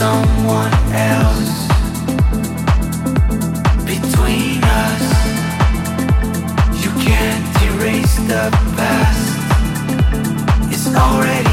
someone else between us. You can't erase the past. It's already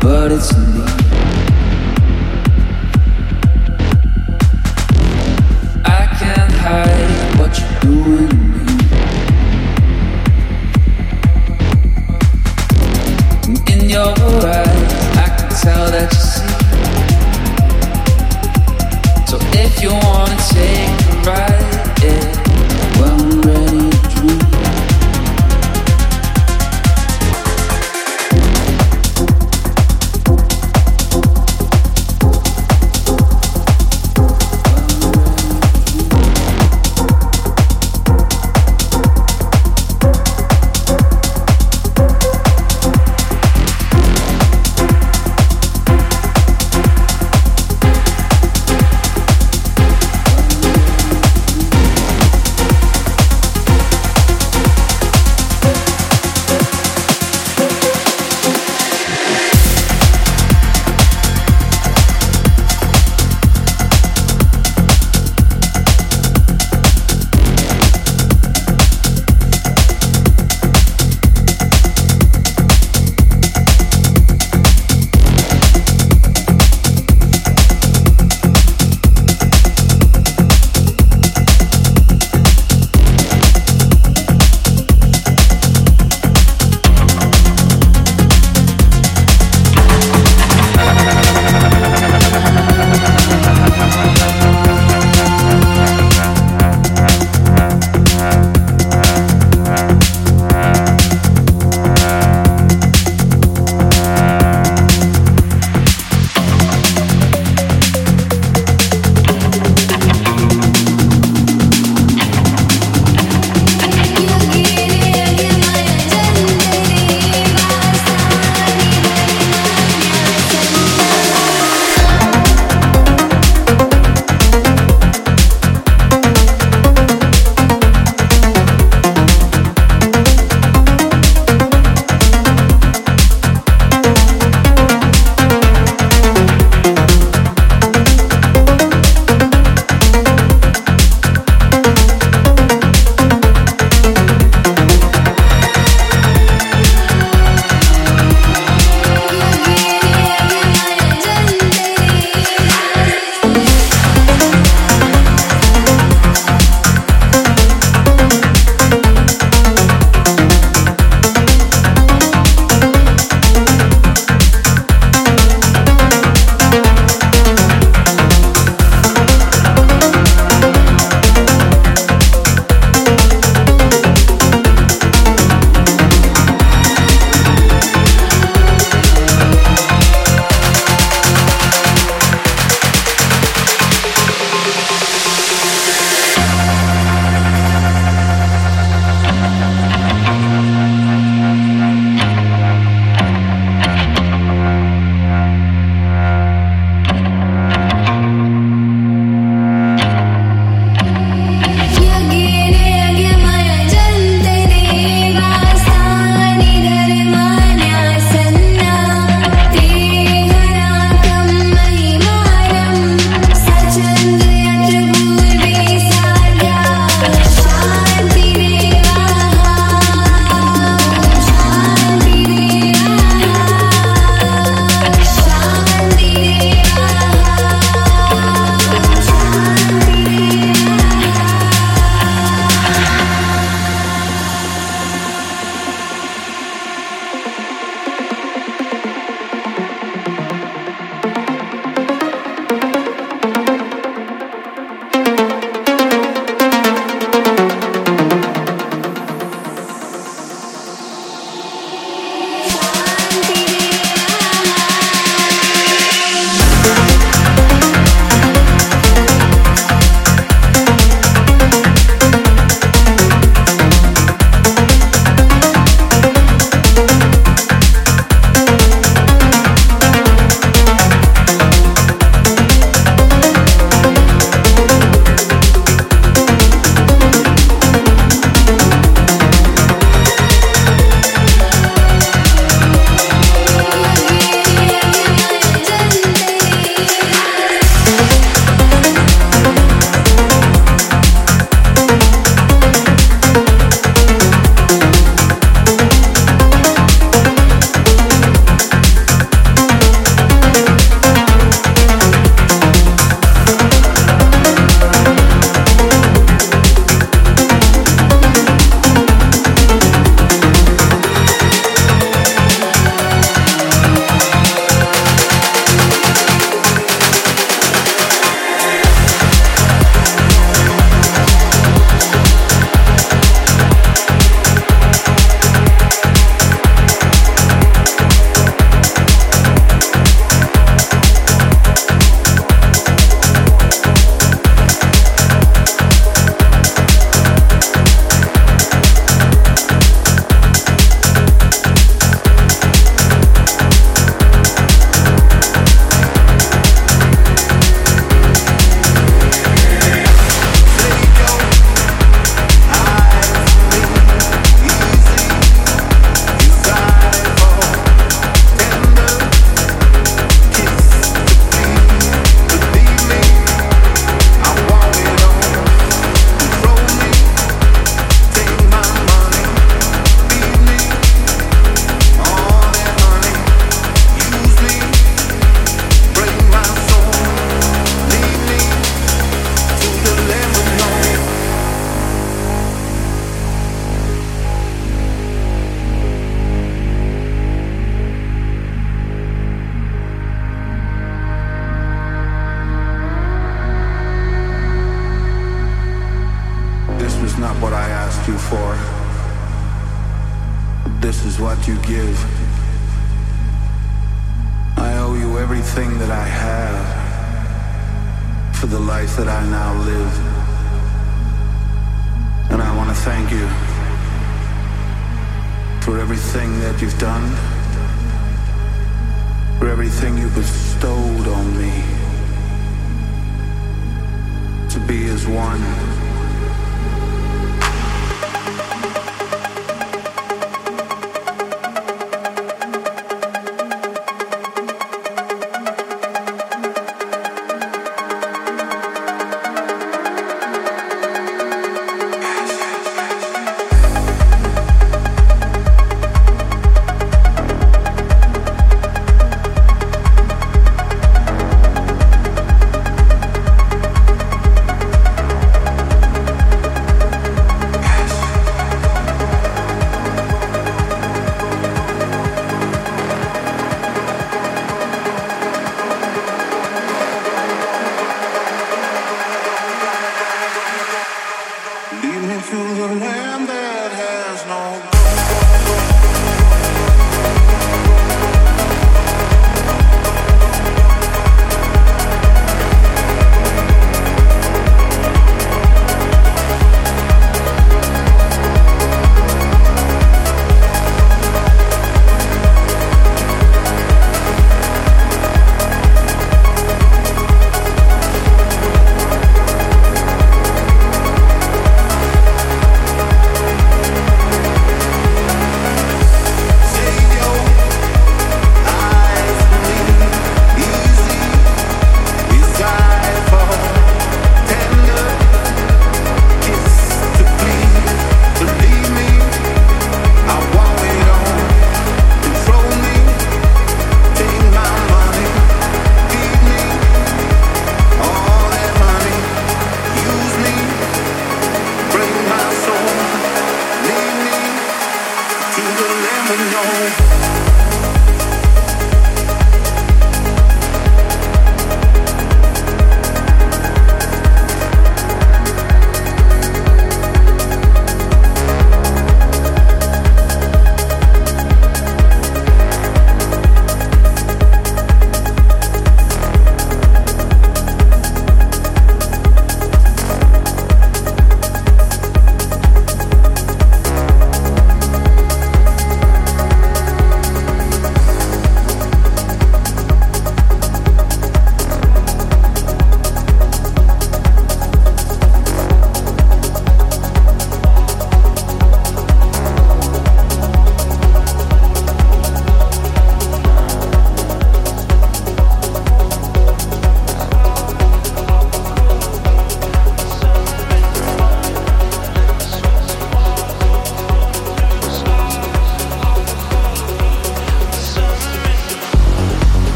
but it's me.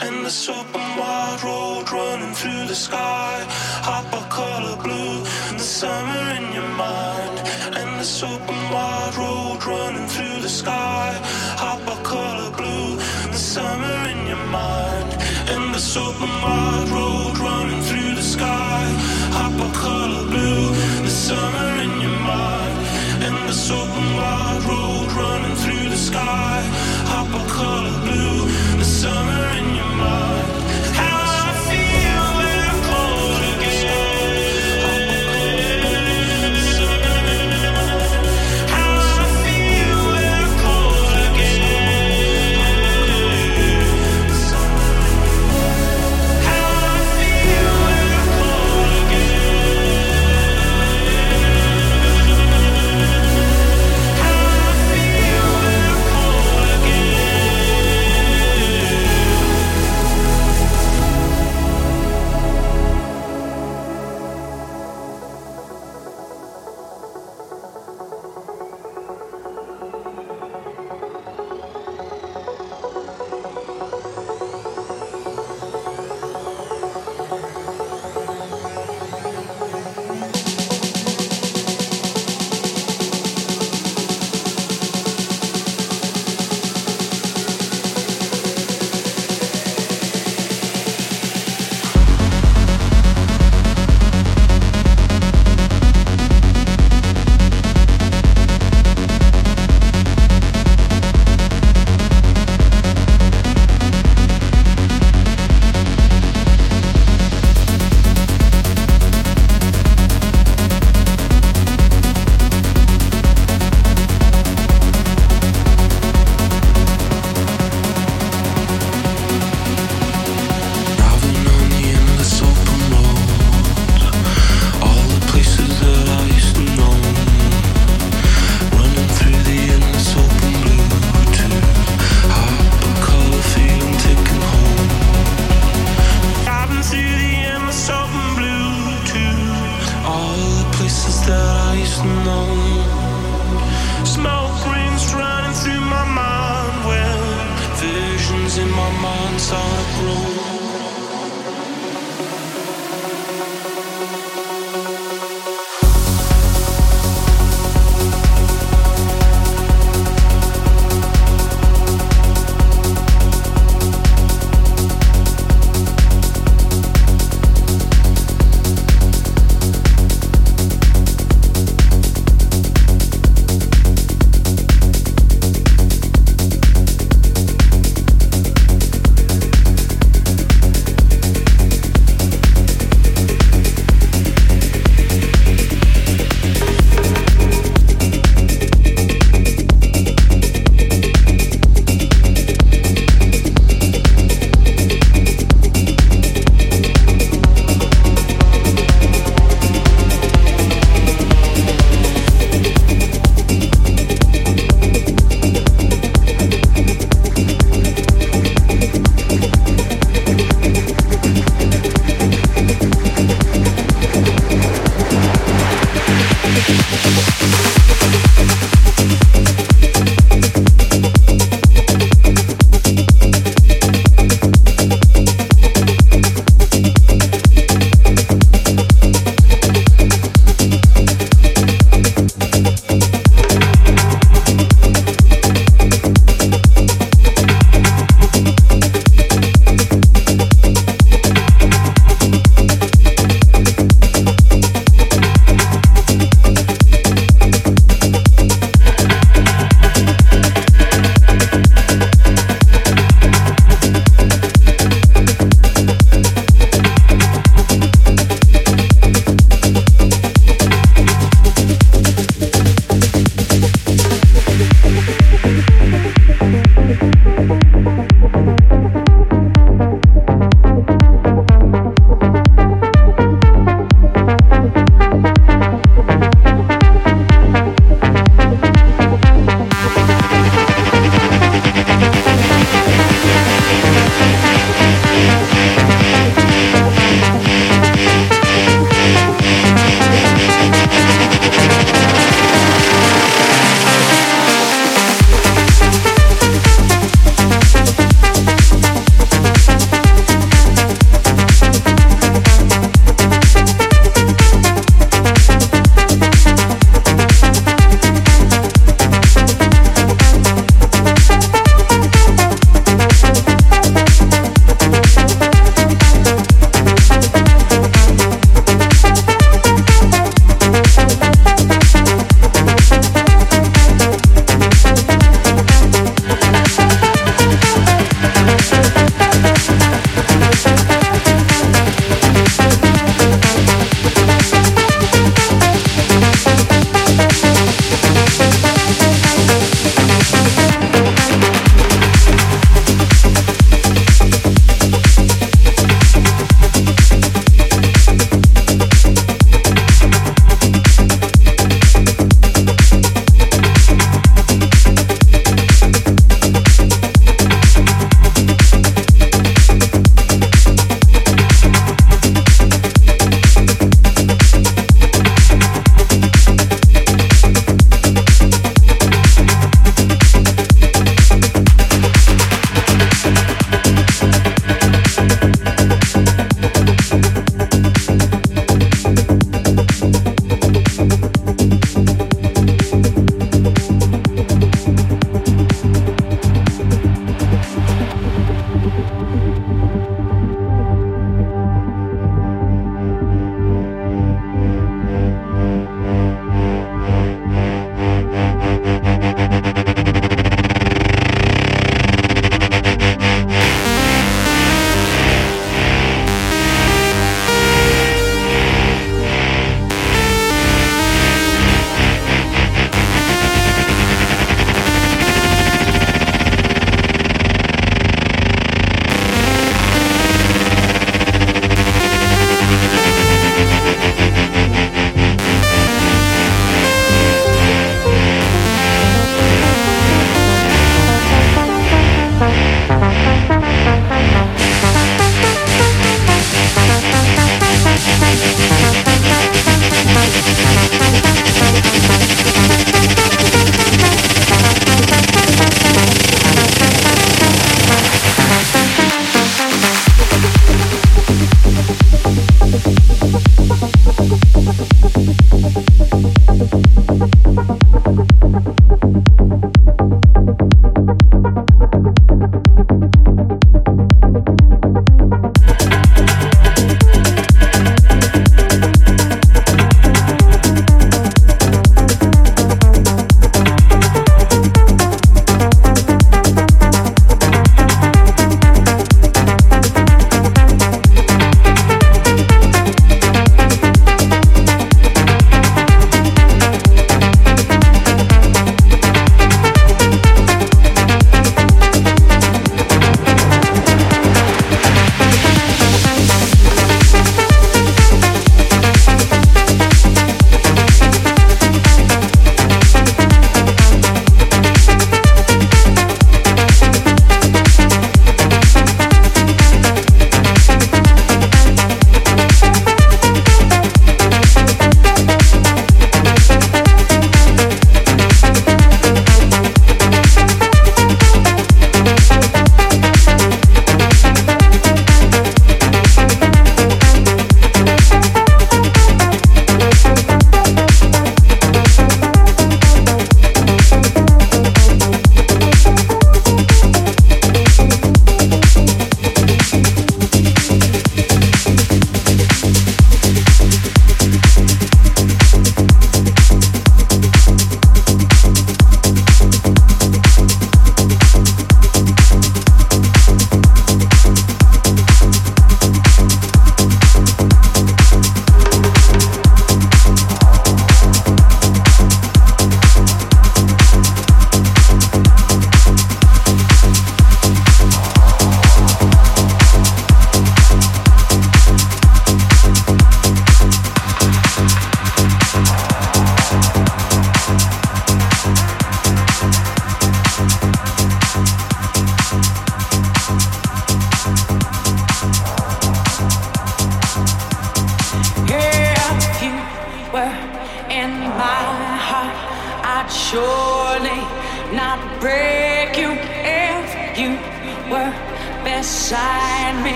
And the open wide road running through the sky. Hypercolour blue, in the summer in your mind. And the open wide road running through the sky. Hypercolour blue, in the summer in your mind. And the open wide road running through the sky. Hypercolour blue, in the summer in your mind. And the open wide road running through the sky. Hop a color blue summer in your mouth.